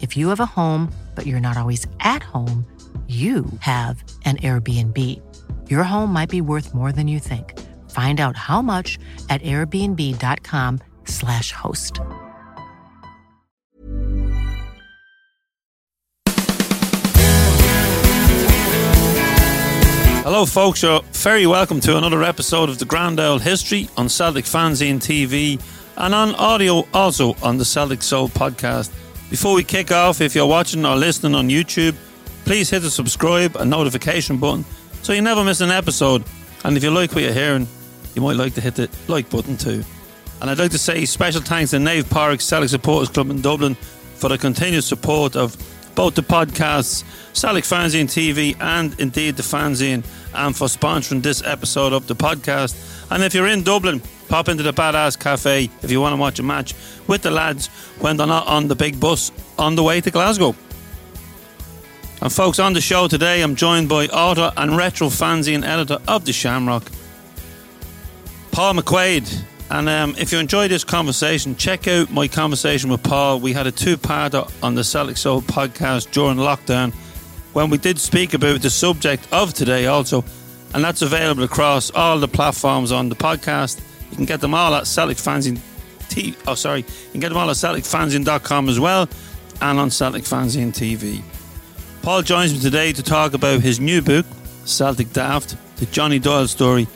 If you have a home, but you're not always at home, you have an Airbnb. Your home might be worth more than you think. Find out how much at airbnb.com/slash host. Hello, folks. You're very welcome to another episode of the Grand Old History on Celtic Fanzine TV and on audio also on the Celtic Soul podcast. Before we kick off, if you're watching or listening on YouTube, please hit the subscribe and notification button so you never miss an episode. And if you like what you're hearing, you might like to hit the like button too. And I'd like to say special thanks to Nave Park Celtic Supporters Club in Dublin for the continued support of both the podcasts, Celtic Fanzine TV, and indeed the fanzine, and for sponsoring this episode of the podcast. And if you're in Dublin, pop into the Badass Cafe if you want to watch a match with the lads when they're not on the big bus on the way to Glasgow. And folks, on the show today, I'm joined by author and retro fanzine editor of the Shamrock, Paul McQuaid. And um, if you enjoyed this conversation, check out my conversation with Paul. We had a two-parter on the Celtic Soul podcast during lockdown when we did speak about the subject of today also. And that's available across all the platforms on the podcast. You can get them all at Celtic Fanzine T- oh sorry, you can get them all at CelticFanzine.com as well and on Celtic TV. Paul joins me today to talk about his new book, Celtic Daft, the Johnny Doyle story,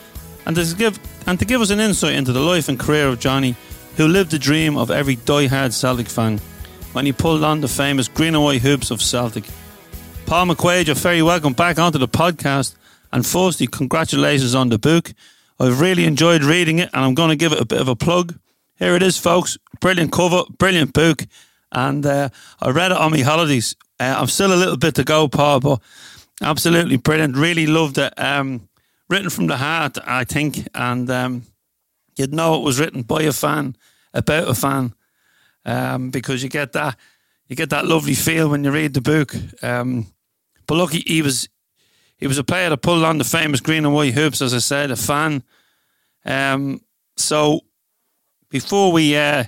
and to give and to give us an insight into the life and career of Johnny, who lived the dream of every die-hard Celtic fan when he pulled on the famous green and white hoops of Celtic. Paul McQuaid, you're very welcome back onto the podcast. And firstly, congratulations on the book. I've really enjoyed reading it, and I'm going to give it a bit of a plug. Here it is, folks. Brilliant cover, brilliant book, and uh, I read it on my holidays. Uh, I'm still a little bit to go, Paul, but absolutely brilliant. Really loved it. Um, written from the heart, I think, and um, you'd know it was written by a fan about a fan, um, because you get that you get that lovely feel when you read the book. Um, but look, he, he, was he was a player that pulled on the famous green and white hoops, as I said, a fan. Um, so before we, uh,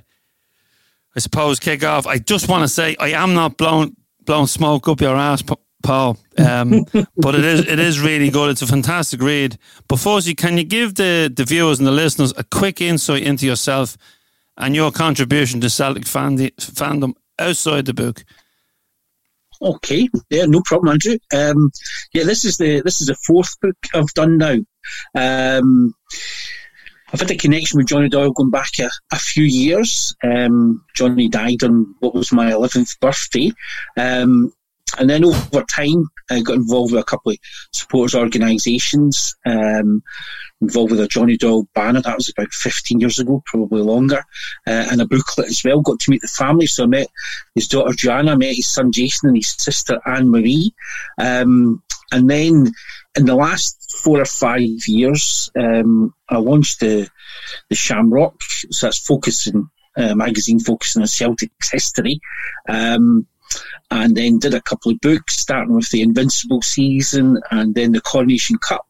I suppose, kick off, I just want to say I am not blowing blowing smoke up your ass, Paul. Um, but it is it is really good. It's a fantastic read. But firstly, can you give the, the viewers and the listeners a quick insight into yourself and your contribution to Celtic fandom outside the book? Okay, yeah, no problem, Andrew. Um, yeah, this is the this is the fourth book I've done now. Um, I've had a connection with Johnny Doyle going back a, a few years. Um, Johnny died on what was my 11th birthday. Um, and then over time, I got involved with a couple of supporters organisations, um, involved with a Johnny Doyle banner. That was about 15 years ago, probably longer, uh, and a booklet as well. Got to meet the family. So I met his daughter Joanna, met his son Jason and his sister Anne Marie. Um, and then in the last four or five years, um, I launched the, the Shamrock. So that's focusing, uh, magazine focusing on Celtic's history. Um, and then did a couple of books, starting with the Invincible season and then the Coronation Cup.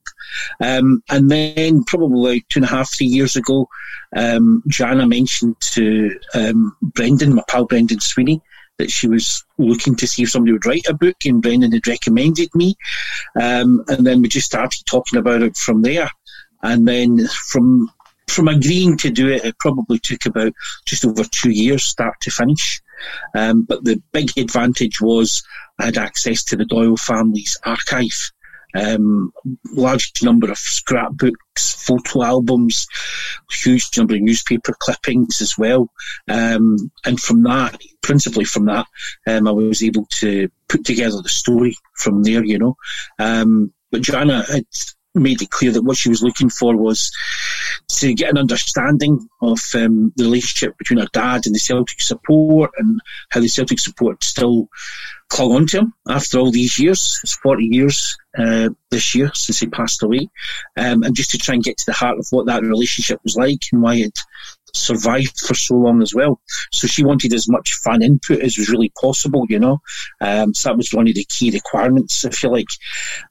Um, and then probably two and a half, three years ago, um, Jana mentioned to um, Brendan, my pal Brendan Sweeney, that she was looking to see if somebody would write a book, and Brendan had recommended me. Um, and then we just started talking about it from there. And then from from agreeing to do it, it probably took about just over two years, start to finish. Um, but the big advantage was I had access to the Doyle family's archive. Um, large number of scrapbooks, photo albums, huge number of newspaper clippings as well. Um, and from that, principally from that, um, I was able to put together the story from there, you know. Um, but Joanna had made it clear that what she was looking for was to get an understanding of um, the relationship between her dad and the Celtic support and how the Celtic support still clung on to him after all these years. It's 40 years uh, this year since he passed away. Um, and just to try and get to the heart of what that relationship was like and why it survived for so long as well. So she wanted as much fan input as was really possible, you know. Um, so that was one of the key requirements, if you like.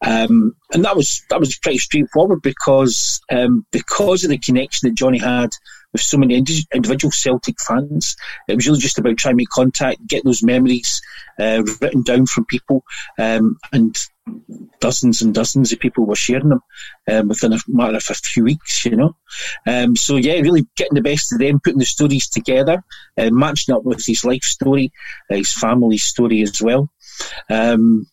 Um, and that was that was pretty straightforward because um, because of the connection that Johnny had with so many individual Celtic fans. It was really just about trying to make contact, get those memories uh, written down from people, um, and dozens and dozens of people were sharing them um, within a matter of a few weeks, you know. Um, so yeah, really getting the best of them, putting the stories together, uh, matching up with his life story, uh, his family story as well. Um,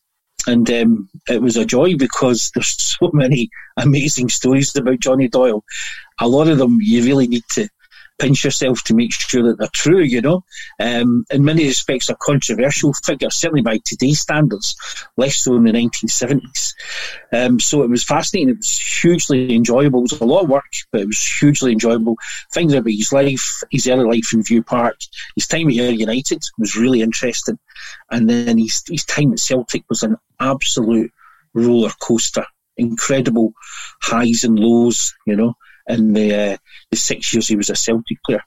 and um, it was a joy because there's so many amazing stories about Johnny Doyle. A lot of them you really need to pinch yourself to make sure that they're true, you know. Um, in many respects, a controversial figure, certainly by today's standards, less so in the 1970s. Um, so it was fascinating. It was hugely enjoyable. It was a lot of work, but it was hugely enjoyable. Out about his life, his early life in View Park, his time at Ayr United was really interesting. And then his, his time at Celtic was an absolute roller coaster. Incredible highs and lows, you know in the, uh, the six years he was a Celtic player.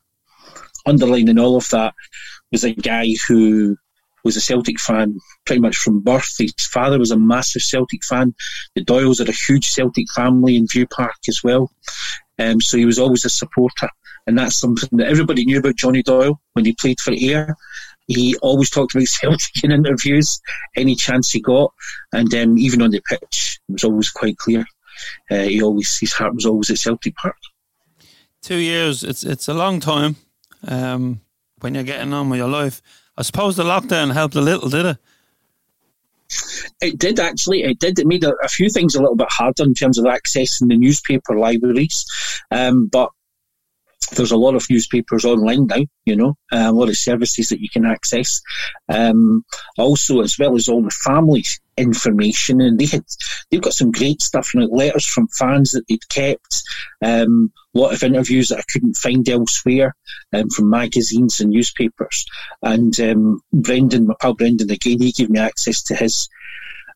Underlining all of that was a guy who was a Celtic fan pretty much from birth. His father was a massive Celtic fan. The Doyles are a huge Celtic family in View Park as well. Um, so he was always a supporter. And that's something that everybody knew about Johnny Doyle when he played for Ayr. He always talked about Celtic in interviews, any chance he got. And um, even on the pitch, it was always quite clear uh, he always his heart was always at Celtic Park. Two years, it's it's a long time. Um, when you're getting on with your life, I suppose the lockdown helped a little, did it? It did actually. It did. It made a, a few things a little bit harder in terms of accessing the newspaper libraries, um, but there's a lot of newspapers online now, you know, a lot of services that you can access. Um, also, as well as all the families information, and they had they've got some great stuff, you know, letters from fans that they'd kept, um, a lot of interviews that I couldn't find elsewhere um, from magazines and newspapers. And um, Brendan, my pal Brendan, again, he gave me access to his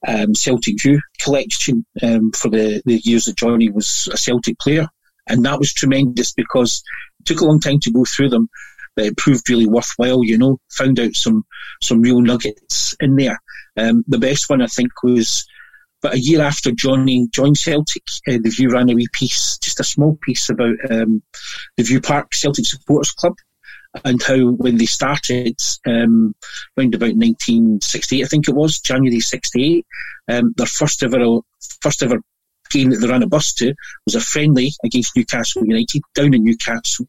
um, Celtic View collection um, for the, the years that Johnny was a Celtic player. And that was tremendous because it took a long time to go through them, but it proved really worthwhile, you know, found out some, some real nuggets in there. Um, the best one, I think, was but a year after Johnny joined Celtic, uh, the View ran a wee piece, just a small piece about um, the View Park Celtic Supporters Club and how when they started um, around about 1968, I think it was January 68, um, their first ever first ever game that they ran a bus to was a friendly against Newcastle United down in Newcastle,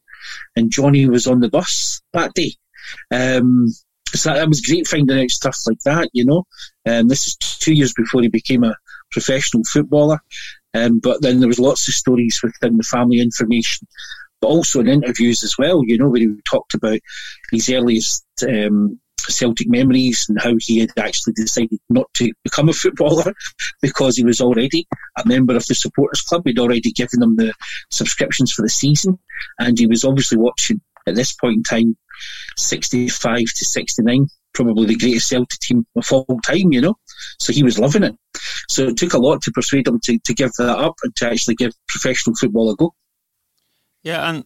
and Johnny was on the bus that day. Um, so that was great finding out stuff like that, you know. Um, this is two years before he became a professional footballer, um, but then there was lots of stories within the family information, but also in interviews as well, you know, where he talked about his earliest um, Celtic memories and how he had actually decided not to become a footballer because he was already a member of the supporters club. He'd already given them the subscriptions for the season, and he was obviously watching at this point in time 65 to 69, probably the greatest Celtic team of all time, you know. So he was loving it. So it took a lot to persuade him to, to give that up and to actually give professional football a go. Yeah, and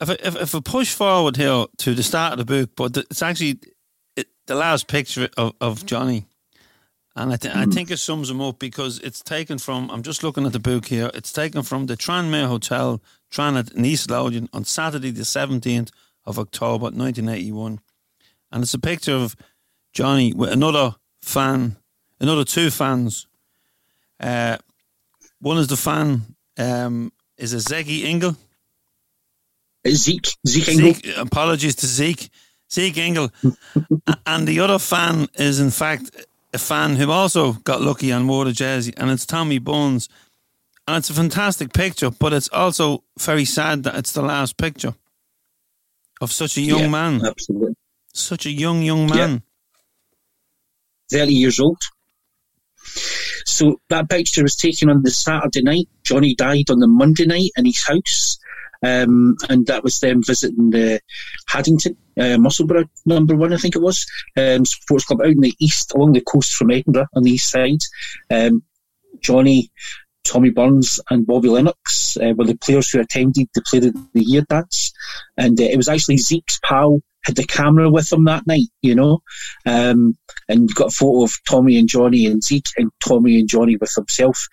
if I, if, if I push forward here to the start of the book, but it's actually it, the last picture of, of Johnny, and I, th- mm. I think it sums him up because it's taken from. I'm just looking at the book here. It's taken from the Tranent Hotel, Tranent in East Lothian, on Saturday the 17th of October 1981, and it's a picture of Johnny with another fan, another two fans. Uh, one is the fan um, is a Ziggy Engel. Zeke, Zeke Engel. Zeke, apologies to Zeke. Zeke Engel. and the other fan is, in fact, a fan who also got lucky and wore the jersey, and it's Tommy Burns. And it's a fantastic picture, but it's also very sad that it's the last picture of such a young yeah, man. Absolutely. Such a young, young man. Yeah. 30 years old. So that picture was taken on the Saturday night. Johnny died on the Monday night in his house. Um, and that was them visiting the Haddington, uh, Musselburgh number one, I think it was, um, sports club out in the east, along the coast from Edinburgh on the east side. Um, Johnny, Tommy Burns, and Bobby Lennox uh, were the players who attended the Player of the Year dance. And uh, it was actually Zeke's pal had the camera with him that night, you know, um, and got a photo of Tommy and Johnny and Zeke and Tommy and Johnny with himself,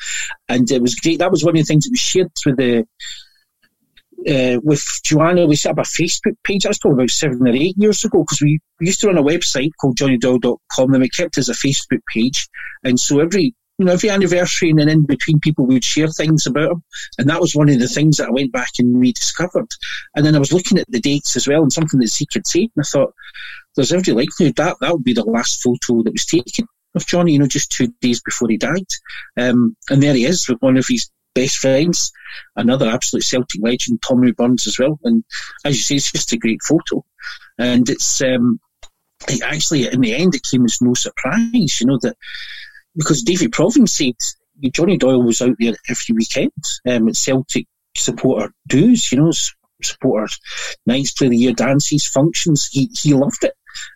and it was great. That was one of the things that was shared through the uh, with Joanna, we set up a Facebook page. That's probably about seven or eight years ago because we, used to run a website called johnnydoyle.com and we kept it as a Facebook page. And so every you know, every anniversary and then in between people would share things about him. And that was one of the things that I went back and rediscovered. And then I was looking at the dates as well and something that Zeke had said. And I thought, there's every likelihood that that would be the last photo that was taken of Johnny, you know, just two days before he died. Um, and there he is with one of his best friends, another absolute Celtic legend, Tommy Burns as well. And as you say, it's just a great photo. And it's um, it actually, in the end, it came as no surprise, you know, that because David Provan said Johnny Doyle was out there every weekend um, at Celtic supporter dues, you know, supporter nights, play the year dances, functions. He, he loved it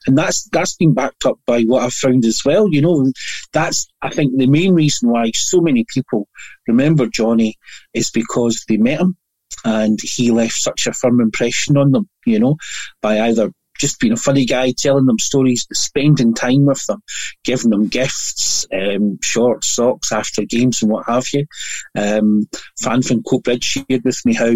and that's that's been backed up by what I've found as well. You know, that's I think the main reason why so many people remember Johnny is because they met him and he left such a firm impression on them. You know, by either just being a funny guy, telling them stories, spending time with them, giving them gifts, um, shorts, socks after games and what have you. Um, fan from Coatbridge shared with me how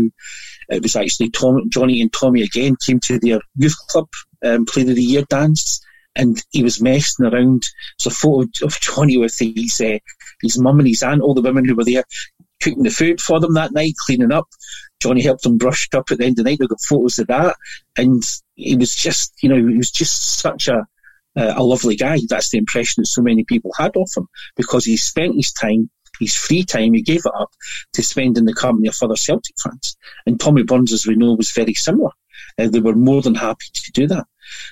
it was actually Tom, Johnny and Tommy again came to their youth club um, Player of the Year dance, and he was messing around. There's a photo of Johnny with his uh, his mum and his aunt, all the women who were there cooking the food for them that night, cleaning up. Johnny helped them brush up at the end of the night. We got photos of that, and he was just, you know, he was just such a uh, a lovely guy. That's the impression that so many people had of him because he spent his time his free time, he gave it up to spend in the company of other Celtic fans. And Tommy Burns, as we know, was very similar. Uh, they were more than happy to do that.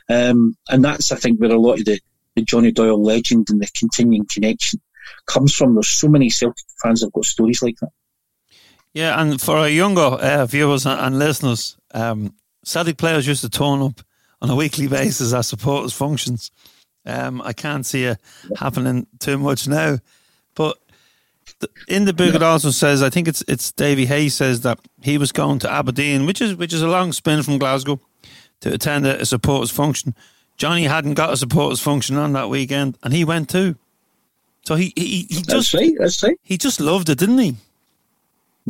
Um, and that's, I think, where a lot of the, the Johnny Doyle legend and the continuing connection comes from. There's so many Celtic fans have got stories like that. Yeah, and for our younger uh, viewers and listeners, um, Celtic players used to turn up on a weekly basis at supporters' functions. Um, I can't see it happening too much now, but in the book, it also says I think it's it's Davy Hay says that he was going to Aberdeen, which is which is a long spin from Glasgow, to attend a, a supporters function. Johnny hadn't got a supporters function on that weekend, and he went too. So he he, he just right, that's right. he just loved it, didn't he?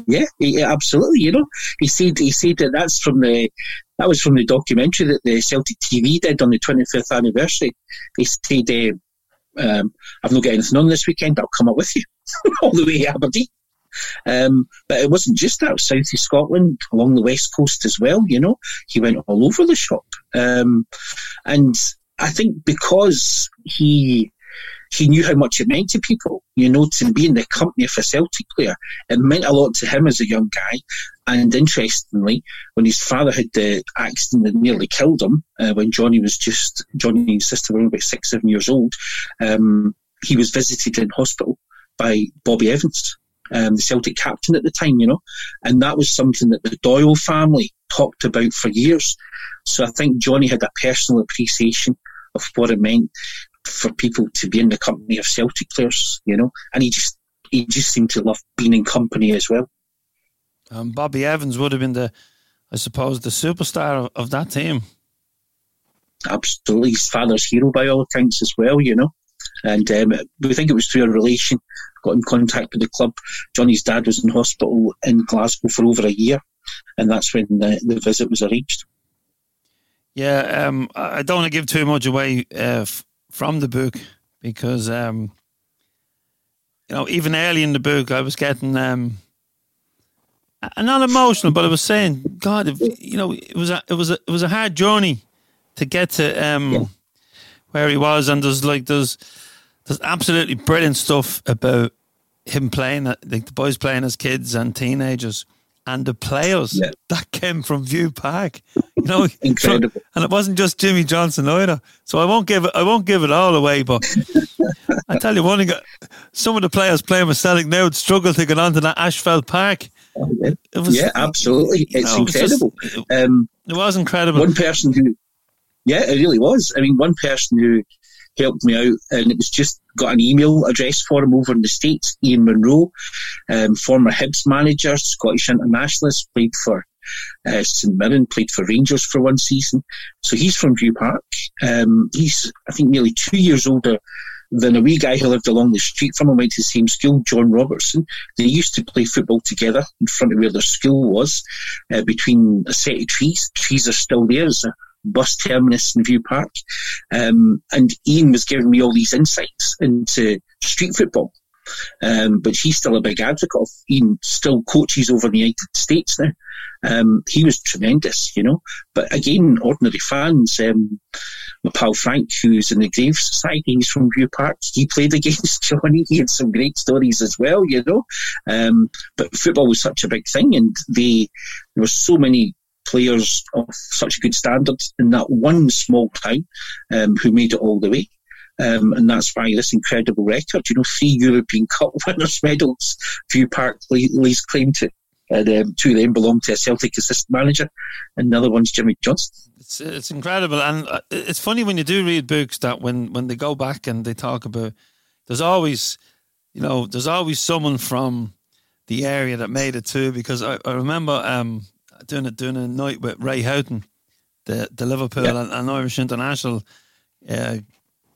Yeah, he, absolutely. You know, he said he said that that's from the that was from the documentary that the Celtic TV did on the 25th anniversary. He said, uh, um, "I've not got anything on this weekend. I'll come up with you all the way to Aberdeen." Um, but it wasn't just that, south of Scotland, along the west coast as well, you know. He went all over the shop. Um, and I think because he he knew how much it meant to people, you know, to be in the company of a Celtic player. It meant a lot to him as a young guy. And interestingly, when his father had the accident that nearly killed him, uh, when Johnny was just, Johnny and his sister were about six, seven years old, um, he was visited in hospital by Bobby Evans um, the Celtic captain at the time, you know, and that was something that the Doyle family talked about for years. So I think Johnny had a personal appreciation of what it meant for people to be in the company of Celtic players, you know, and he just he just seemed to love being in company as well. Um, Bobby Evans would have been the, I suppose, the superstar of, of that team. absolutely. His father's hero by all accounts as well, you know. And um, we think it was through a relation, got in contact with the club. Johnny's dad was in hospital in Glasgow for over a year, and that's when the, the visit was arranged. Yeah, um, I don't want to give too much away uh, f- from the book because, um, you know, even early in the book, I was getting um, not emotional, but I was saying, God, if, you know, it was a, it was a, it was a hard journey to get to um, yeah. where he was, and there's like there's there's absolutely brilliant stuff about him playing, like the boys playing as kids and teenagers and the players yeah. that came from View Park. You know, incredible. and it wasn't just Jimmy Johnstone either. So I won't give it. I won't give it all away. But I tell you one some of the players playing with Celtic now would struggle to get onto that Ashfield Park. It was, yeah, absolutely. It's incredible. It, just, um, it was incredible. One person who, yeah, it really was. I mean, one person who helped me out, and it was just got an email address for him over in the States, Ian Munro, um, former Hibs manager, Scottish internationalist, played for uh, St Mirren, played for Rangers for one season. So he's from View Park. Um, he's, I think, nearly two years older than a wee guy who lived along the street from him, went to the same school, John Robertson. They used to play football together in front of where their school was, uh, between a set of trees. Trees are still there. A bus terminus in View Park. Um, and Ian was giving me all these insights into street football. Um, but he's still a big advocate of Ian still coaches over the United States now. Um, he was tremendous, you know. But again, ordinary fans, um, my pal Frank, who's in the Grave Society, he's from View Park. He played against Johnny. He had some great stories as well, you know. Um, but football was such a big thing, and they there were so many players of such a good standard in that one small town um, who made it all the way. Um, and that's why this incredible record, you know, three European Cup winners medals, View Park lays claim to. And um, two of them belong to a Celtic assistant manager, and the other one's Jimmy Johnstone. It's, it's incredible. And uh, it's funny when you do read books that when, when they go back and they talk about, there's always, you know, there's always someone from the area that made it too. Because I, I remember um, doing a doing a night with Ray Houghton, the the Liverpool yeah. and, and, Irish international uh,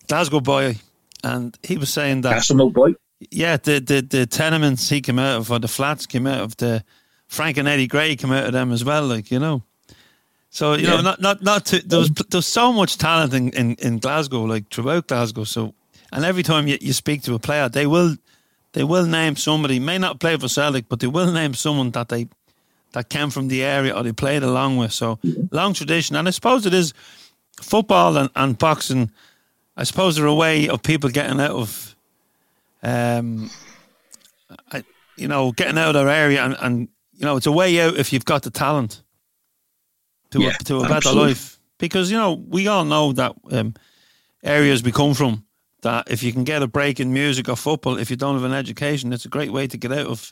Glasgow boy, and he was saying that Glasgow boy. Yeah, the, the the tenements he came out of, or the flats came out of the Frank and Eddie Gray came out of them as well. Like you know, so you yeah. know, not not not to, there was there's so much talent in, in, in Glasgow, like throughout Glasgow. So, and every time you, you speak to a player, they will they will name somebody. May not play for Celtic, but they will name someone that they that came from the area or they played along with. So long tradition, and I suppose it is football and, and boxing. I suppose they're a way of people getting out of, um, I, you know, getting out of their area, and, and you know, it's a way out if you've got the talent to yeah, a, to a better absolutely. life. Because you know, we all know that um, areas we come from. That if you can get a break in music or football, if you don't have an education, it's a great way to get out of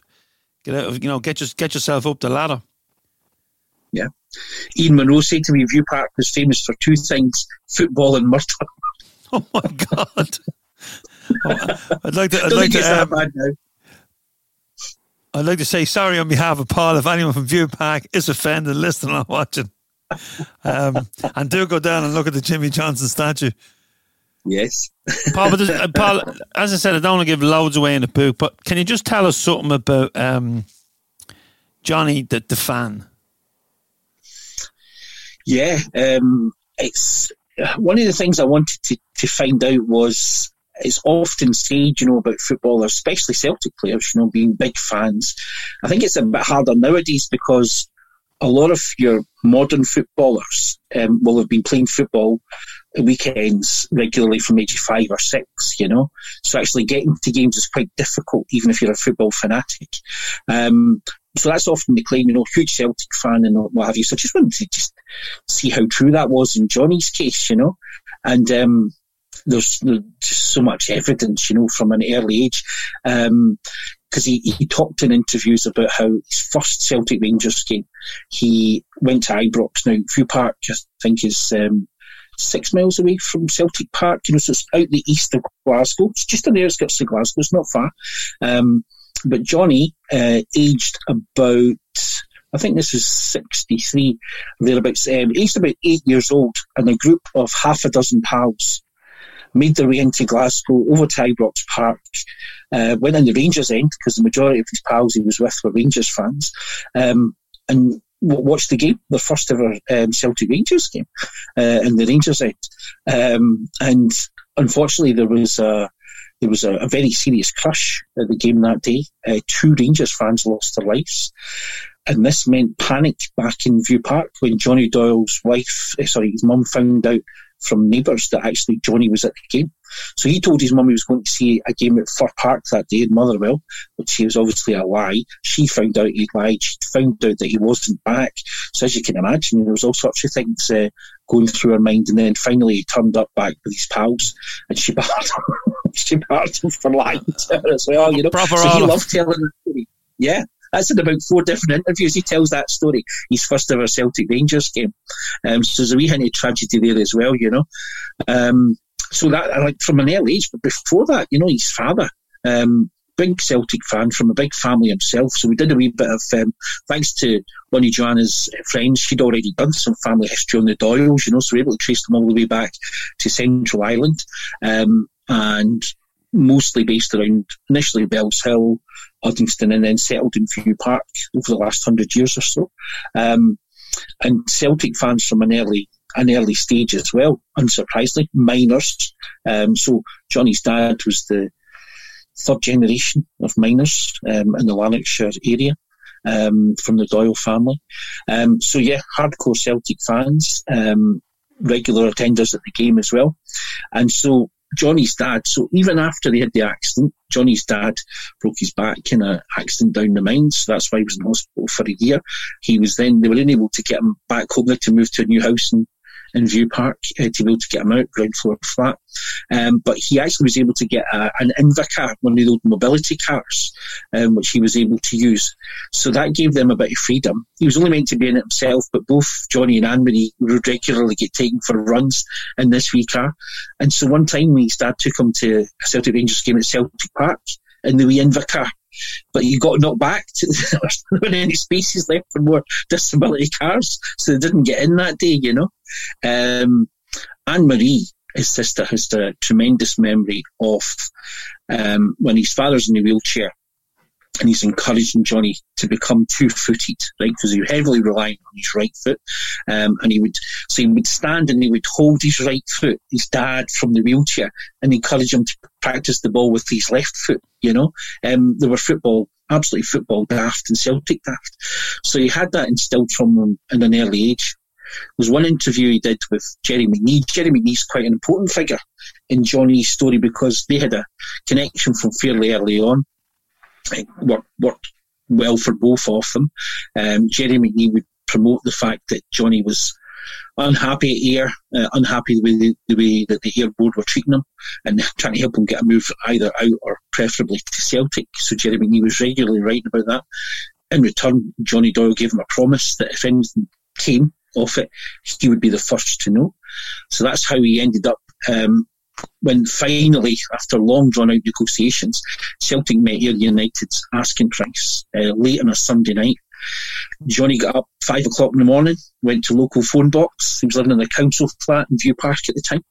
Get out of, you know, get your, get yourself up the ladder. Yeah. Ian Munro said to me, View Park was famous for two things football and murder. Oh my God. oh, I'd like to. I'd like to um, I'd like to say sorry on behalf of Paul if anyone from View Park is offended, listening or watching. Um, and do go down and look at the Jimmy Johnstone statue. Yes. Paul, but uh, Paul, as I said, I don't want to give loads away in the book, but can you just tell us something about um, Johnny, the, the fan? Yeah, um, it's one of the things I wanted to, to find out was it's often said, you know, about footballers, especially Celtic players, you know, being big fans. I think it's a bit harder nowadays because a lot of your modern footballers um, will have been playing football weekends regularly from age five or six, you know. So actually getting to games is quite difficult, even if you're a football fanatic. Um, so that's often the claim, you know, huge Celtic fan and what have you. So I just wanted to just see how true that was in Johnny's case, you know. And um, there's, there's, just so much evidence, you know, from an early age. Um, because he, he talked in interviews about how his first Celtic Rangers game, he went to Ibrox. Now, View Park, I think, is um, six miles away from Celtic Park, you know, so it's out the east of Glasgow. It's just on the outskirts of Glasgow, it's not far. Um, but Johnny, uh, aged about I think this is 63, thereabouts. Um, he's about eight years old, and a group of half a dozen pals made their way into Glasgow over to Ibrox Park, uh, went in the Rangers end because the majority of his pals he was with were Rangers fans, um, and watched the game, the first ever um, Celtic Rangers game uh, in the Rangers end. Um, and unfortunately, there was a there was a, a, very serious crush at the game that day. Uh, two Rangers fans lost their lives. And this meant panic back in View Park when Johnny Doyle's wife, uh, sorry, his mum found out from neighbours that actually Johnny was at the game. So he told his mum he was going to see a game at Fir Park that day in Motherwell, which she was obviously a lie. She found out he'd lied. She found out that he wasn't back. So as you can imagine, there was all sorts of things uh, going through her mind. And then finally he turned up back with his pals and she barred him, she barred him for lying to her as well, you know. Proper so he loved telling the story. Yeah. That's in about four different interviews. He tells that story. His first ever Celtic Rangers game. Um, so there's a wee hint of tragedy there as well, you know. Um, so that, like, from an early age, but before that, you know, his father, um, big Celtic fan from a big family himself. So we did a wee bit of, um, thanks to one of Joanna's friends, she'd already done some family history on the Doyles, you know, so we are able to trace them all the way back to Central Ireland. Um, and mostly based around initially Bellshill, Uddingston, and then settled in View Park over the last hundred years or so. Um, and Celtic fans from an early an early stage as well, unsurprisingly, miners. Um, so Johnny's dad was the third generation of miners um, in the Lanarkshire area. Um, from the Doyle family. Um, so yeah, hardcore Celtic fans, um, regular attenders at the game as well. And so Johnny's dad, so even after they had the accident, Johnny's dad broke his back in an accident down the mines. So that's why he was in hospital for a year. He was then, they were unable to get him back home there to move to a new house in in View Park uh, to be able to get him out, ground floor flat. Um, but he actually was able to get a, an Invacar, one of those mobility cars, um, which he was able to use. So that gave them a bit of freedom. He was only meant to be in it himself, but both Johnny and Anne Marie would regularly get taken for runs in this wee car. And so one time his dad took him to a Celtic Rangers game at Celtic Park in the wee Invacar but you got knocked back. To, there wasn't any spaces left for more disability cars, so they didn't get in that day, you know. Um, Anne Marie, his sister, has a tremendous memory of um, when his father's in the wheelchair and he's encouraging Johnny to become two-footed, right? Because he was heavily relying on his right foot, um, and he would so he would stand and he would hold his right foot, his dad from the wheelchair, and encourage him to practice the ball with his left foot. You know, um, there were football, absolutely football daft and Celtic daft, so he had that instilled from him in an early age. Was one interview he did with Gerry McNee. Gerry McNee's quite an important figure in Johnny's story because they had a connection from fairly early on It worked, worked well for both of them. Um, Gerry McNee would promote the fact that Johnny was unhappy at Ayr, uh, unhappy with the, the, way that the Ayr board were treating him, and trying to help him get a move either out or preferably to Celtic. So Gerry McNee was regularly writing about that. In return, Johnny Doyle gave him a promise that if anything came off it, he would be the first to know. So that's how he ended up um, when finally, after long drawn out negotiations, Celtic met United's asking price uh, late on a Sunday night. Johnny got up five o'clock in the morning, went to local phone box. He was living in a council flat in View Park at the time.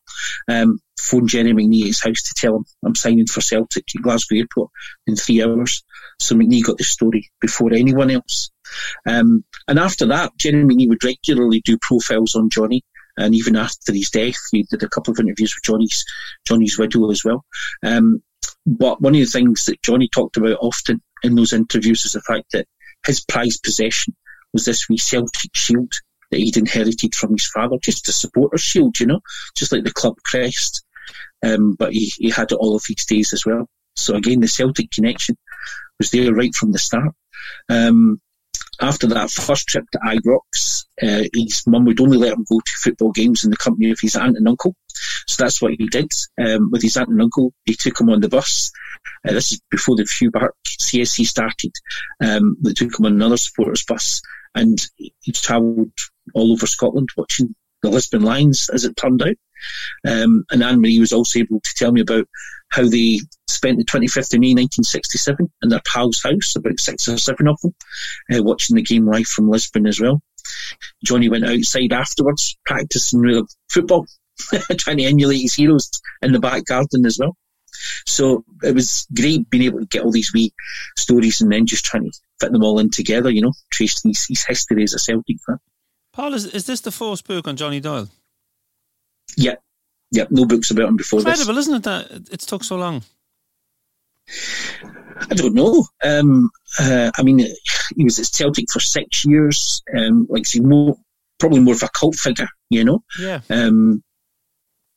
Um, phoned Gerry McNee at his house to tell him I'm signing for Celtic at Glasgow Airport in three hours. So McNee got the story before anyone else. Um, and after that, Gerry McNee would regularly do profiles on Johnny. And even after his death, he did a couple of interviews with Johnny's Johnny's widow as well. Um, but one of the things that Johnny talked about often in those interviews is the fact that his prized possession was this wee Celtic shield that he'd inherited from his father, just a supporter shield, you know, just like the club crest. Um, but he, he had it all of his days as well. So again, the Celtic connection was there right from the start. Um, after that first trip to Ibrox, uh, his mum would only let him go to football games in the company of his aunt and uncle. So that's what he did. Um, with his aunt and uncle, he took him on the bus. Uh, this is before the View Park CSC started. Um, they took him on another supporters bus and he travelled all over Scotland watching the Lisbon Lions, as it turned out. Um, and Anne Marie was also able to tell me about how they spent the 25th of May 1967 in their pal's house, about six or seven of them, uh, watching the game live from Lisbon as well. Johnny went outside afterwards, practicing real football, trying to emulate his heroes in the back garden as well. So it was great being able to get all these wee stories and then just trying to fit them all in together, you know, tracing his, his history as a Celtic fan. Paul, is, is this the first book on Johnny Doyle? Yeah, yeah, no books about him before Incredible, this. isn't it, that it's took so long? I don't know. Um, uh, I mean, he was at Celtic for six years. Um, like, see, more probably more of a cult figure, you know. Yeah. Um,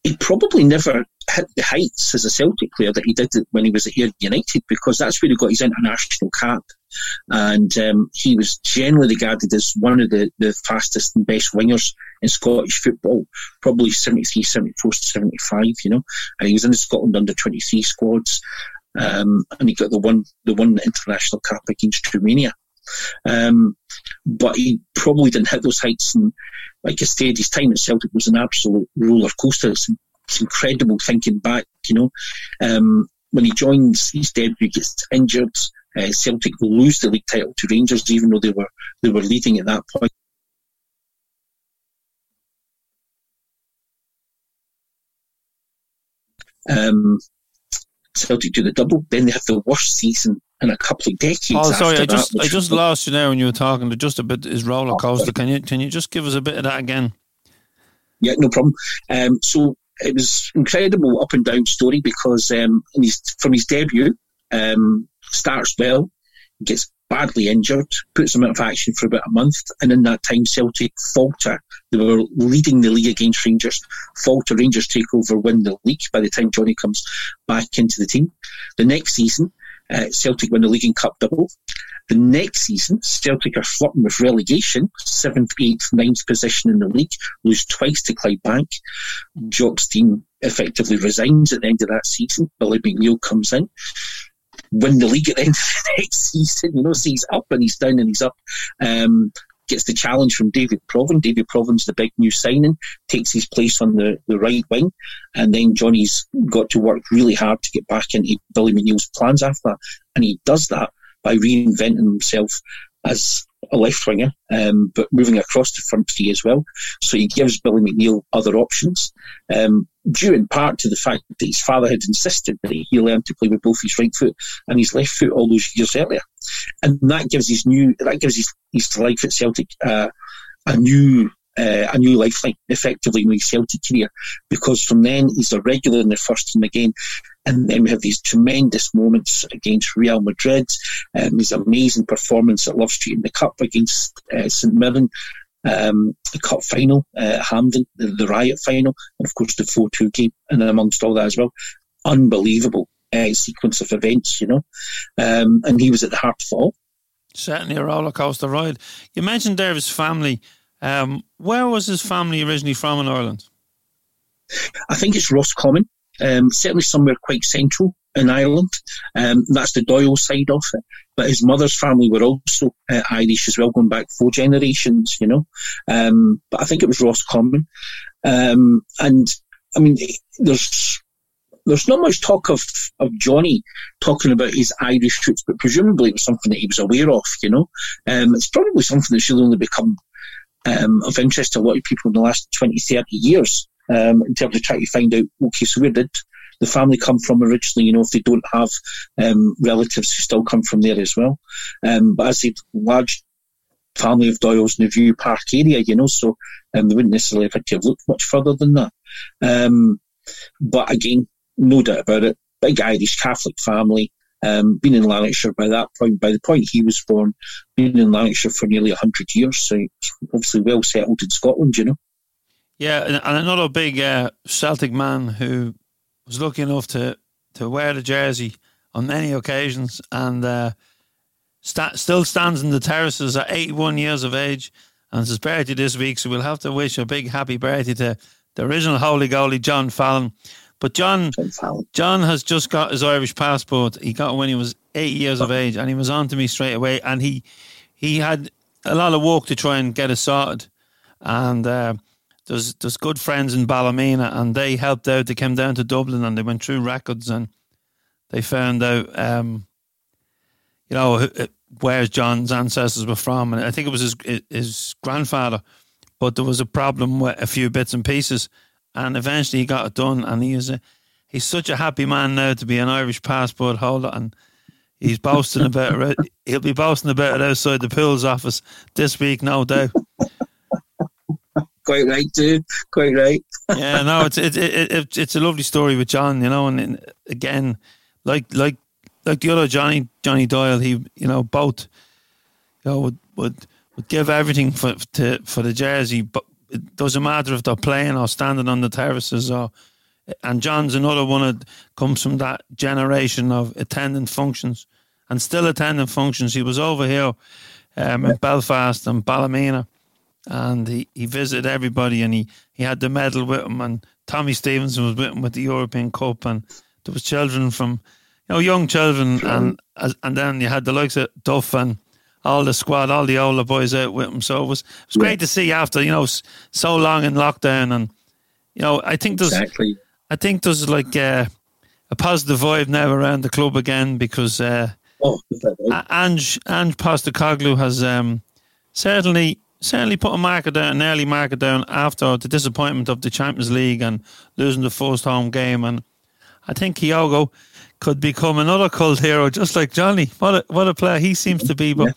he probably never hit the heights as a Celtic player that he did when he was at United because that's where he got his international cap. And um, he was generally regarded as one of the, the fastest and best wingers in Scottish football, probably 73, 74, 75, you know. And he was in the Scotland under 23 squads. Um, and he got the one, the one international cap against Romania. Um, but he probably didn't hit those heights. And like I said, his time at Celtic was an absolute roller coaster. It's, it's incredible thinking back, you know. Um, when he joins he's his debut, gets injured. Uh, Celtic will lose the league title to Rangers, even though they were they were leading at that point. Um, Celtic do the double, then they have the worst season in a couple of decades. Oh, sorry, I just that, I just lost you there when you were talking. To just a bit is roller Oh, coaster. Can you can you just give us a bit of that again? Yeah, no problem. Um, so it was incredible up and down story because um, in his, from his debut, um, starts well, gets badly injured, puts him out of action for about a month, and in that time Celtic falter. They were leading the league against Rangers. Falter, Rangers take over, win the league by the time Johnny comes back into the team. The next season, uh, Celtic win the league and cup double. The next season, Celtic are flirting with relegation, seventh, eighth, ninth position in the league, lose twice to Clydebank. Jock's team effectively resigns at the end of that season. Billy McNeill comes in, win the league at the end of the next season. You know, so he's up and he's down and he's up. Um, gets the challenge from David Provan. David Provan's the big new signing, takes his place on the, the right wing, and then Johnny's got to work really hard to get back into Billy McNeill's plans after that. And he does that by reinventing himself as a left winger, um, but moving across to front three as well. So he gives Billy McNeill other options, um, due in part to the fact that his father had insisted that he learn to play with both his right foot and his left foot all those years earlier. And that gives his new, that gives his, his life at Celtic, uh, a new, uh, a new lifeline, effectively, in his Celtic career, because from then he's a regular in the first team again. And then we have these tremendous moments against Real Madrid, um, his amazing performance at Love Street in the Cup against uh, St Mirren, um, the Cup final uh, at Hampden, the, the Riot final, and of course the 4 2 game, and amongst all that as well. Unbelievable uh, sequence of events, you know. Um, and he was at the heart of all. Certainly a roller coaster ride. You mentioned there his family. Um, where was his family originally from in Ireland? I think it's Roscommon, um, certainly somewhere quite central in Ireland. Um, that's the Doyle side of it. But his mother's family were also uh, Irish as well, going back four generations, you know. Um, but I think it was Roscommon. Um, and I mean, there's there's not much talk of, of Johnny talking about his Irish roots, but presumably it was something that he was aware of, you know. Um, it's probably something that's really only become um, of interest to a lot of people in the last 20, 30 years um, in terms of trying to find out, okay, so where did the family come from originally, you know, if they don't have um, relatives who still come from there as well. Um, but as a large family of Doyle's in the View Park area, you know, so um, they wouldn't necessarily have had to looked much further than that. Um, but again, no doubt about it, big Irish Catholic family, um, been in Lanarkshire by that point. By the point he was born, been in Lanarkshire for nearly 100 years, so obviously well settled in Scotland, you know. Yeah, and, and another big uh, Celtic man who was lucky enough to, to wear the jersey on many occasions and uh, sta- still stands in the terraces at 81 years of age. And it's his birthday this week, so we'll have to wish a big happy birthday to the original holy goalie, John Fallon. But John, John John has just got his Irish passport. He got it when he was eight years of age, and he was on to me straight away. And he he had a lot of work to try and get it sorted. And uh, there's there's good friends in Ballymena, and they helped out. They came down to Dublin, and they went through records, and they found out, um, you know, where John's ancestors were from, and I think it was his his grandfather. But there was a problem with a few bits and pieces, and eventually he got it done. And he is a, he's such a happy man now to be an Irish passport holder, and he's boasting about it. He'll be boasting about it outside the pools office this week, no doubt. Quite right, dude. Quite right. yeah, no, it's it, it, it, it's a lovely story with John, you know, and, and again, like like like the other Johnny Johnny Doyle, he you know both you know would would, would give everything for to for the jersey, but it doesn't matter if they're playing or standing on the terraces or. And John's another one that comes from that generation of attending functions and still attending functions. He was over here um, in Belfast and Ballymena, and he, he visited everybody, and he, he had the medal with him, and Tommy Stevenson was with him with the European Cup, and there was children from you know, young children, and and then you had the likes of Duff and all the squad, all the older boys out with him. So it was it was great yeah. to see after you know so long in lockdown, and you know I think there's exactly. I think there's like uh, a positive vibe now around the club again because uh, oh, Ange Ange Postecoglou has um, certainly certainly put a marker down, an early marker down after the disappointment of the Champions League and losing the first home game, and I think Kyogo could become another cult hero, just like Johnny. What a, what a player he seems to be, but. Yeah.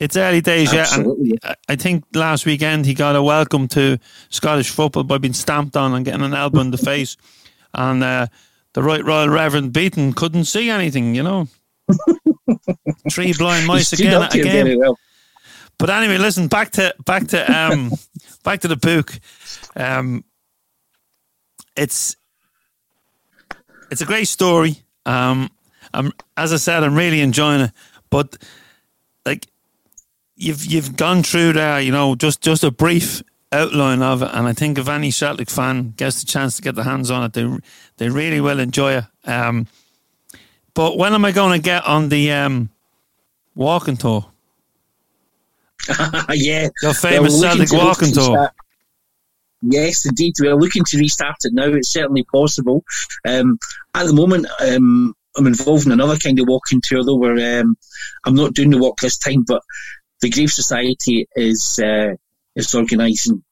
It's early days yet, and I think last weekend he got a welcome to Scottish football by being stamped on and getting an elbow in the face, and uh, the right Royal Reverend Beaton couldn't see anything, you know. Three blind mice again again. Well. But anyway, listen back to back to um back to the book. Um, it's it's a great story. Um, I'm, as I said, I'm really enjoying it. But like, you've you've gone through there, you know, just just a brief outline of it, and I think if any Celtic fan gets the chance to get their hands on it, they they really will enjoy it. Um, but when am I going to get on the um, walking tour? yeah, your famous Celtic walking tour. Yes, indeed. We're looking to restart it now. It's certainly possible. Um, at the moment, um, I'm involved in another kind of walking tour, though, where um, I'm not doing the walk this time, but the Grave Society is uh, is organising,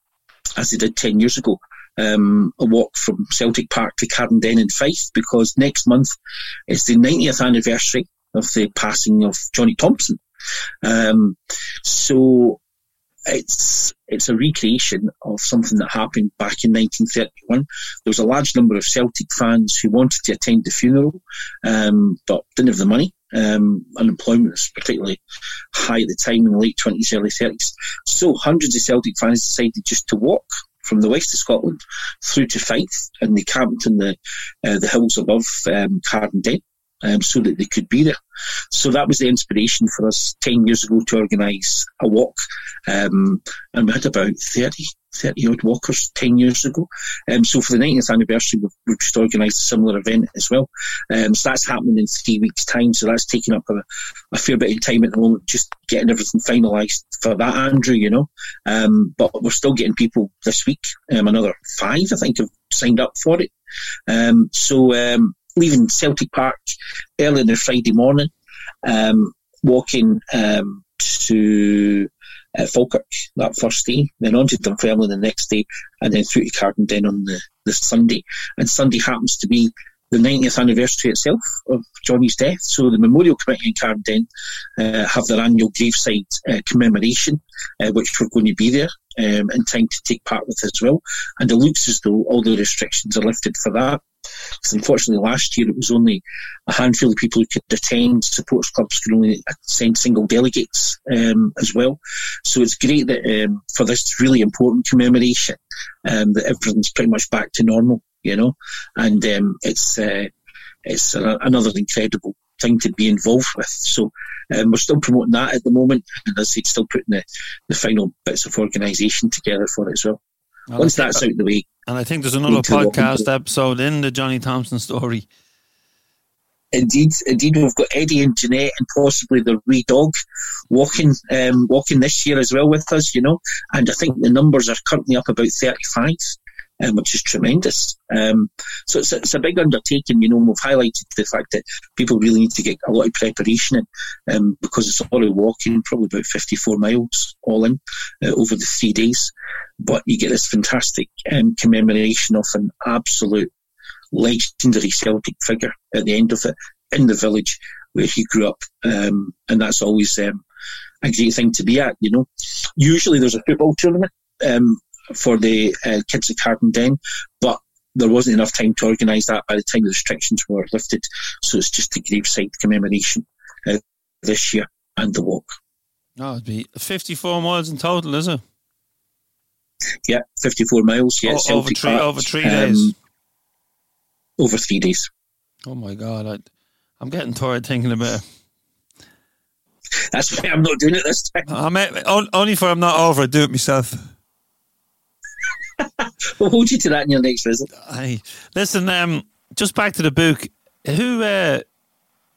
as they did 10 years ago, um, a walk from Celtic Park to Cardenden in Fife, because next month is the 90th anniversary of the passing of Johnny Thomson. Um, so it's it's a recreation of something that happened back in 1931. There was a large number of Celtic fans who wanted to attend the funeral, um, but didn't have the money. Um, unemployment was particularly high at the time in the late 20s, early 30s. So hundreds of Celtic fans decided just to walk from the west of Scotland through to Fife, and they camped in the uh, the hills above um, Cardenden um, so that they could be there. So that was the inspiration for us 10 years ago to organise a walk. Um, and we had about 30, 30 odd walkers 10 years ago. Um, so for the 90th anniversary, we've, we've just organised a similar event as well. Um, so that's happening in three weeks' time. So that's taking up a, a, fair bit of time at the moment, just getting everything finalised for that, Andrew, you know. Um, but we're still getting people this week. Um, another five, I think, have signed up for it. Um, so, um, leaving Celtic Park early on the Friday morning, um, walking um, to uh, Falkirk that first day, then on to Dunfermline the next day, and then through to Cardenden on the, the Sunday. And Sunday happens to be the 90th anniversary itself of Johnny's death. So the Memorial Committee in Cardenden uh, have their annual graveside uh, commemoration, uh, which we're going to be there um, in time to take part with as well. And it looks as though all the restrictions are lifted for that. Because unfortunately, last year it was only a handful of people who could attend. Supporters clubs could only send single delegates um, as well. So it's great that um, for this really important commemoration, um, that everything's pretty much back to normal, you know, and um, it's uh, it's a, another incredible thing to be involved with. So um, we're still promoting that at the moment, and as I said, still putting the, the final bits of organisation together for it as well. well Once that's out of the way, and I think there's another podcast episode in the Johnny Thomson story. Indeed, indeed, we've got Eddie and Jeanette and possibly the wee dog walking, um, walking this year as well with us, you know. And I think the numbers are currently up about 35 um, which is tremendous. Um, so it's, it's a big undertaking, you know, we've highlighted the fact that people really need to get a lot of preparation in um, because it's of walking, probably about 54 miles all in uh, over the three days. But you get this fantastic um, commemoration of an absolute legendary Celtic figure at the end of it in the village where he grew up. Um, and that's always um, a great thing to be at, you know. Usually there's a football tournament um, for the uh, kids at Cardenden, but there wasn't enough time to organise that by the time the restrictions were lifted. So it's just a graveside commemoration uh, this year and the walk. Oh, it'd be 54 miles in total, is it? Yeah, 54 miles. Yeah, oh, over, three, over three days. Um, over three days. Oh my God. I, I'm getting tired thinking about it. That's why I'm not doing it this time. I'm, only for I'm not over, I do it myself. we'll hold you to that in your next visit. Listen, um, just back to the book. Who uh,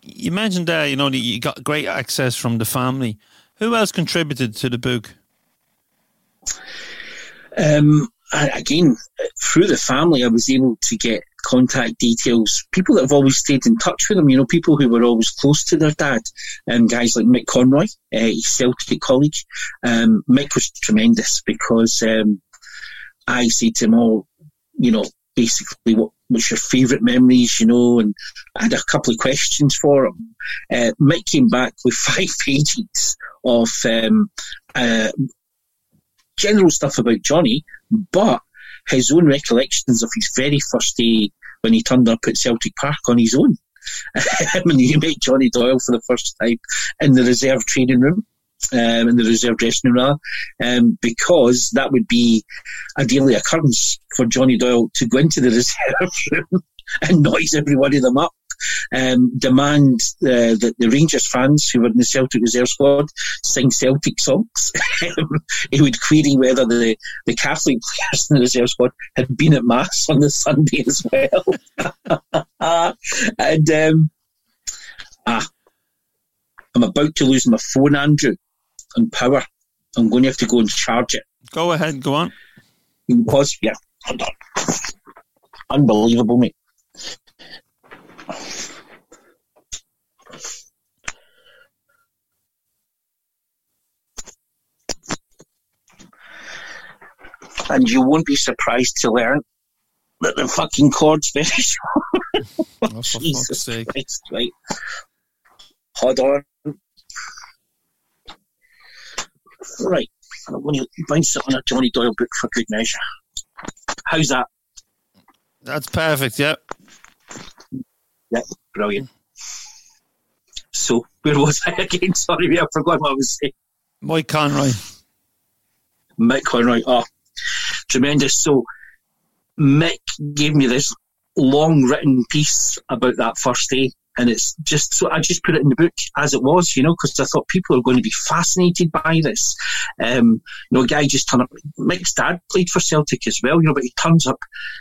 you mentioned there? You know, you got great access from the family. Who else contributed to the book? Um, again, through the family, I was able to get contact details, people that have always stayed in touch with them, you know, people who were always close to their dad, um, guys like Mick Conroy, uh, his Celtic colleague. Um, Mick was tremendous because um, I said to him, oh, you know, basically what what's your favourite memories, you know, and I had a couple of questions for him. Uh, Mick came back with five pages of um, uh, general stuff about Johnny, but his own recollections of his very first day when he turned up at Celtic Park on his own. when he met Johnny Doyle for the first time in the reserve training room. Um, in the reserve dressing room, rather, um, because that would be a daily occurrence for Johnny Doyle to go into the reserve room and noise every one of them up um, demand uh, that the Rangers fans who were in the Celtic reserve squad sing Celtic songs. he would query whether the, the Catholic players in the reserve squad had been at Mass on the Sunday as well. and um, ah, I'm about to lose my phone, Andrew, and power. I'm going to have to go and charge it. Go ahead, go on. Pause, yeah. Unbelievable, mate. And you won't be surprised to learn that the fucking cord's very short. oh, Jesus Christ, right. Hold on. Right. and I'm going to find something a Johnny Doyle book for good measure. How's that? That's perfect, yep. Yeah, brilliant. So, where was I again? Sorry, I forgot what I was saying. Mike Conroy. Mick Conroy. Oh, tremendous. So, Mick gave me this long written piece about that first day. And it's just so I just put it in the book as it was, you know, because I thought people are going to be fascinated by this. Um, you know, a guy just turned up. Mick's dad played for Celtic as well, you know, but he turns up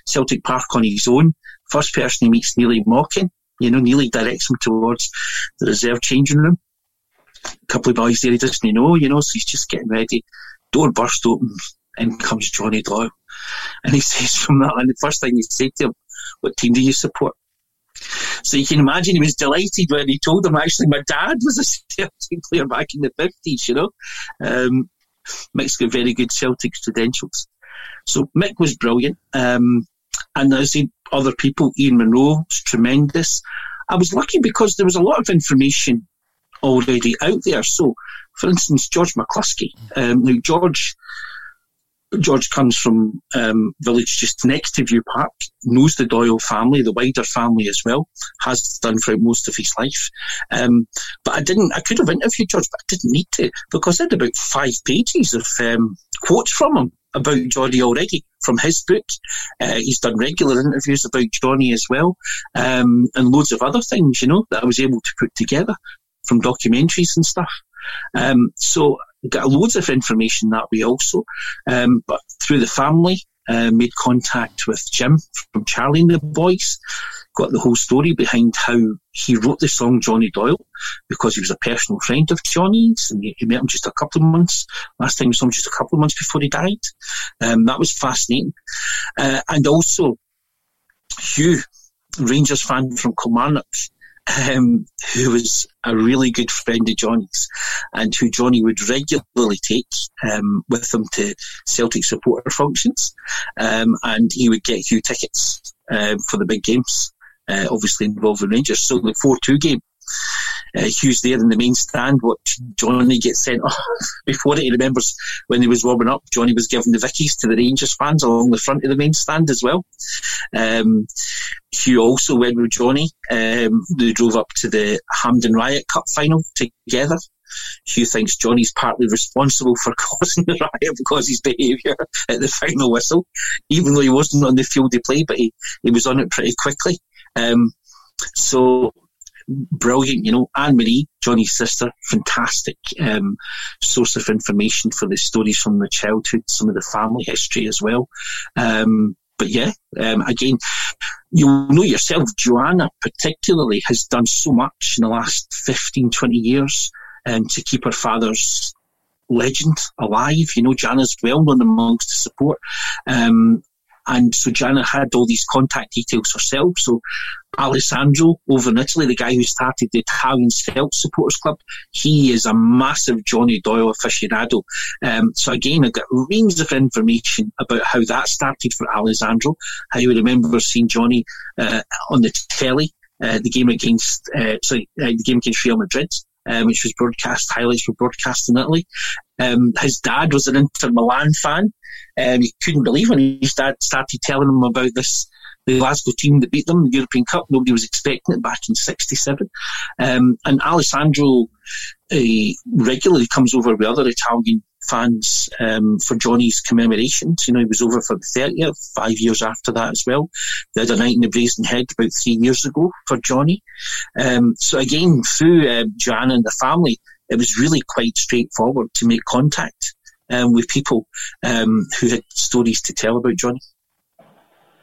Celtic Park on his own. First person he meets Neilly Mochan. You know, Neilly directs him towards the reserve changing room. A couple of boys there he doesn't know, you know, so he's just getting ready. Door burst open, in comes Johnny Doyle. And he says from that, and the first thing he said to him, what team do you support? So you can imagine he was delighted when he told him actually my dad was a Celtic player back in the 50s, you know. Um, Mick's got very good Celtic credentials. So Mick was brilliant. Um, and I see other people, Ian Munro was tremendous. I was lucky because there was a lot of information already out there. So, for instance, George McCluskey. Um, now, George George comes from um, village just next to View Park, knows the Doyle family, the wider family as well, has done throughout most of his life. Um, but I didn't, I could have interviewed George, but I didn't need to because I had about five pages of um, quotes from him about Johnny already from his book. Uh, he's done regular interviews about Johnny as well, um, and loads of other things, you know, that I was able to put together from documentaries and stuff. Um, so got loads of information that way also. Um, but through the family, uh, made contact with Jim from Charlie and the Boys. got the whole story behind how he wrote the song Johnny Doyle because he was a personal friend of Johnny's and he, met him just a couple of months. Last time he saw him just a couple of months before he died. Um, that was fascinating. Uh, and also, Hugh, Rangers fan from Kilmarnock, um, who was a really good friend of Johnny's and who Johnny would regularly take um, with him to Celtic supporter functions. Um, and he would get Hugh tickets uh, for the big games, uh, obviously involving Rangers. So the 4 2 game uh, Hugh's there in the main stand, watch Johnny gets sent off. Before it, he remembers when he was warming up, Johnny was giving the Vickies to the Rangers fans along the front of the main stand as well. Um, Hugh also went with Johnny. Um, they drove up to the Hampden Riot Cup final together. Hugh thinks Johnny's partly responsible for causing the riot because his behaviour at the final whistle, even though he wasn't on the field to play, but he, he was on it pretty quickly. Um, so brilliant, you know. Anne Marie, Johnny's sister, fantastic um, source of information for the stories from the childhood, some of the family history as well. Um, but yeah, um, again, you'll know yourself, Joanna particularly has done so much in the last 15, 20 years um, to keep her father's legend alive. You know, Jana's well known amongst the support. Um, and so Jana had all these contact details herself. So Alessandro over in Italy, the guy who started the Italian Celt Supporters Club, he is a massive Johnny Doyle aficionado. Um, so again, I got reams of information about how that started for Alessandro, how you remember seeing Johnny uh, on the telly, uh, the game against, uh, sorry, uh, the game against Real Madrid. Um, which was broadcast, highlights were broadcast in Italy. Um, his dad was an Inter Milan fan. Um, he couldn't believe when his dad started telling him about this the Glasgow team that beat them the European Cup. Nobody was expecting it back in '67. Um, and Alessandro uh, regularly comes over with other Italian fans um, for Johnny's commemorations. You know, he was over for the 30th, five years after that as well. They had a night in the Brazen Head about three years ago for Johnny. Um, so again, through uh, Joanna and the family, it was really quite straightforward to make contact um, with people um, who had stories to tell about Johnny.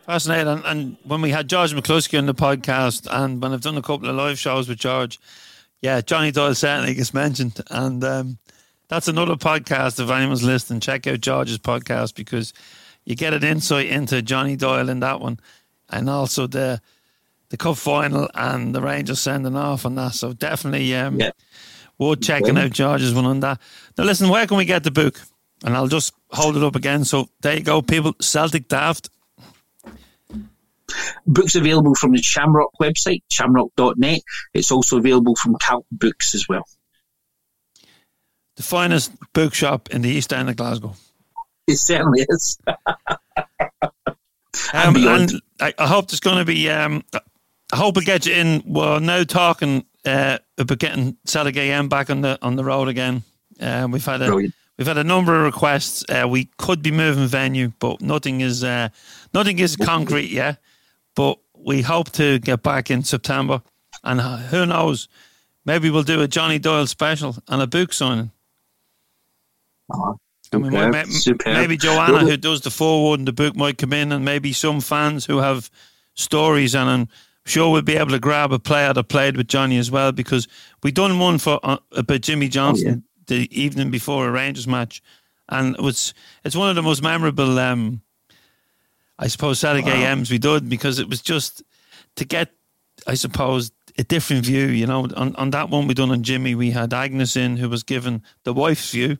Fascinating. And, and, when we had George McCluskey on the podcast, and when I've done a couple of live shows with George, yeah, Johnny Doyle certainly gets mentioned. And um, that's another podcast. If anyone's listening, check out George's podcast because you get an insight into Johnny Doyle in that one, and also the the cup final and the Rangers sending off on that. So definitely, um, yeah. worth checking out George's one on that. Now, listen, where can we get the book? And I'll just hold it up again. So there you go, people. Celtic Daft Books available from the Shamrock website, shamrock.net. It's also available from Calton Books as well. The finest bookshop in the East End of Glasgow. It certainly is. um, and I, I, hope there's going to be. Um, I hope we get you in. We're now talking uh, about getting Celtic AM back on the on the road again. Uh, we've had a Brilliant. We've had a number of requests. Uh, we could be moving venue, but nothing is uh, nothing is concrete yet. But we hope to get back in September. And who knows, maybe we'll do a Johnny Doyle special and a book signing. Oh, I mean, maybe, maybe Joanna, who does the forward and the book, might come in, and maybe some fans who have stories, and I'm sure we'll be able to grab a player that played with Johnny as well, because we done one for uh, about Jimmy Johnstone oh, yeah. The evening before a Rangers match, and it was it's one of the most memorable um, I suppose Saturday wow. AMs we did because it was just to get, I suppose, a different view. You know, on, on that one we done on Jimmy, we had Agnes in who was given the wife's view.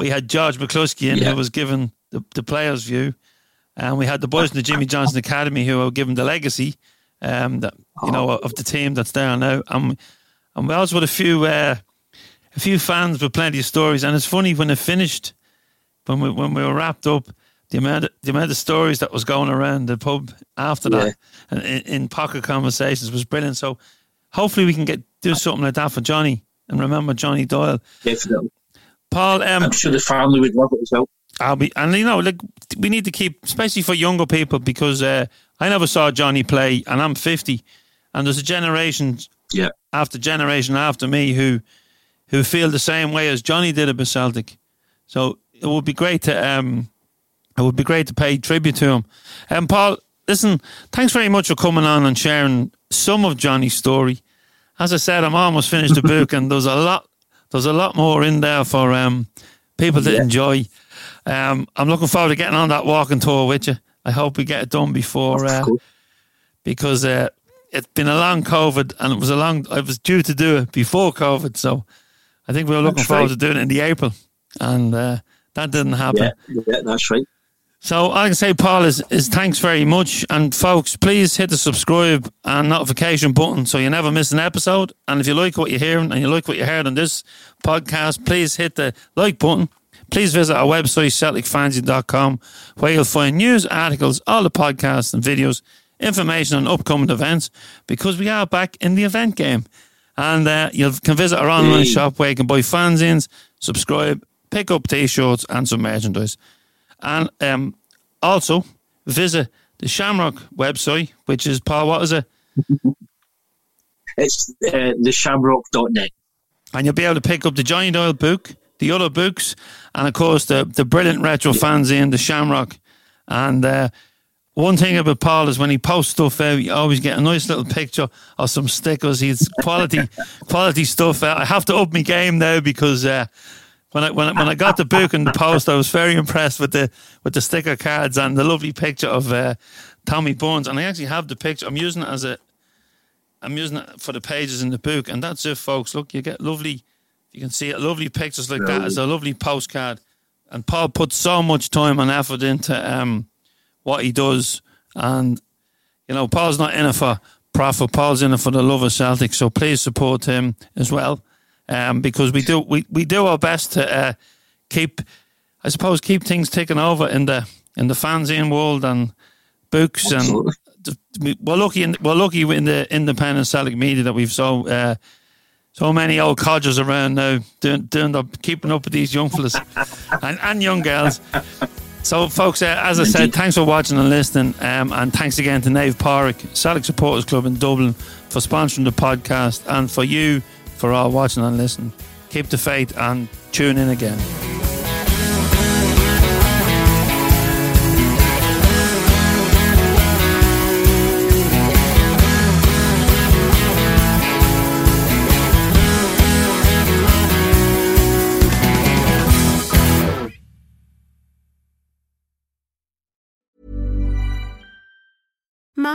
We had George McCluskey in yeah. who was given the, the player's view, and we had the boys in the Jimmy Johnstone Academy who were given the legacy, um, that you know of the team that's there now. And and we also had a few uh, a few fans with plenty of stories. And it's funny when it finished, when we when we were wrapped up the amount of, the amount of stories that was going around the pub after that yeah. and in, in, pocket conversations was brilliant. So hopefully we can get do something like that for Johnny and remember Johnny Doyle. Definitely. Paul, um, I'm sure the family would love it as well. I'll be, and you know, like we need to keep, especially for younger people, because uh, I never saw Johnny play, and I'm 50, and there's a generation, yeah, after generation after me who, who feel the same way as Johnny did about Celtic. So it would be great to um, it would be great to pay tribute to him. And um, Paul, listen, thanks very much for coming on and sharing some of Johnny's story. As I said, I'm almost finished the book, and there's a lot, there's a lot more in there for um, people to yeah. enjoy. Um, I'm looking forward to getting on that walking tour with you. I hope we get it done before, uh, cool. because uh, it's been a long COVID, and it was a long. I was due to do it before COVID, so I think we were looking that's forward right. to doing it in the April, and uh, that didn't happen. Yeah, yeah, that's right. So I can say, Paul, is, is thanks very much. And folks, please hit the subscribe and notification button so you never miss an episode. And if you like what you're hearing and you like what you heard on this podcast, please hit the like button. Please visit our website, CelticFanzine.com, where you'll find news, articles, all the podcasts and videos, information on upcoming events, because we are back in the event game. And uh, you can visit our online hey. shop where you can buy fanzines, subscribe, pick up t-shirts and some merchandise. And um, also visit the Shamrock website, which is, Paul, what is it? it's uh, theshamrock.net. And you'll be able to pick up the Johnny Doyle book, the other books, and of course the, the brilliant retro fanzine, the Shamrock. And uh, one thing about Paul is when he posts stuff out, you always get a nice little picture of some stickers. He's quality, quality stuff. Out. I have to up my game now because uh, when I when I, when I got the book and the post, I was very impressed with the with the sticker cards and the lovely picture of uh, Tommy Burns. And I actually have the picture. I'm using it as a I'm using it for the pages in the book, and that's it, folks. Look, you get lovely. You can see it, lovely pictures like that as a lovely postcard. And Paul put so much time and effort into um, what he does, and you know, Paul's not in it for profit. Paul's in it for the love of Celtic. So please support him as well um, because we do we, we do our best to uh, keep, I suppose, keep things ticking over in the in the fanzine world and books and we're lucky in, we're lucky in the independent Celtic media that we've so uh, so many old codgers around now doing doing the, keeping up with these young fellas and, and young girls. So, folks, uh, as I said, thanks for watching and listening. Um, and thanks again to Nave Park, Celtic Supporters Club in Dublin, for sponsoring the podcast and for you for all watching and listening. Keep the faith and tune in again.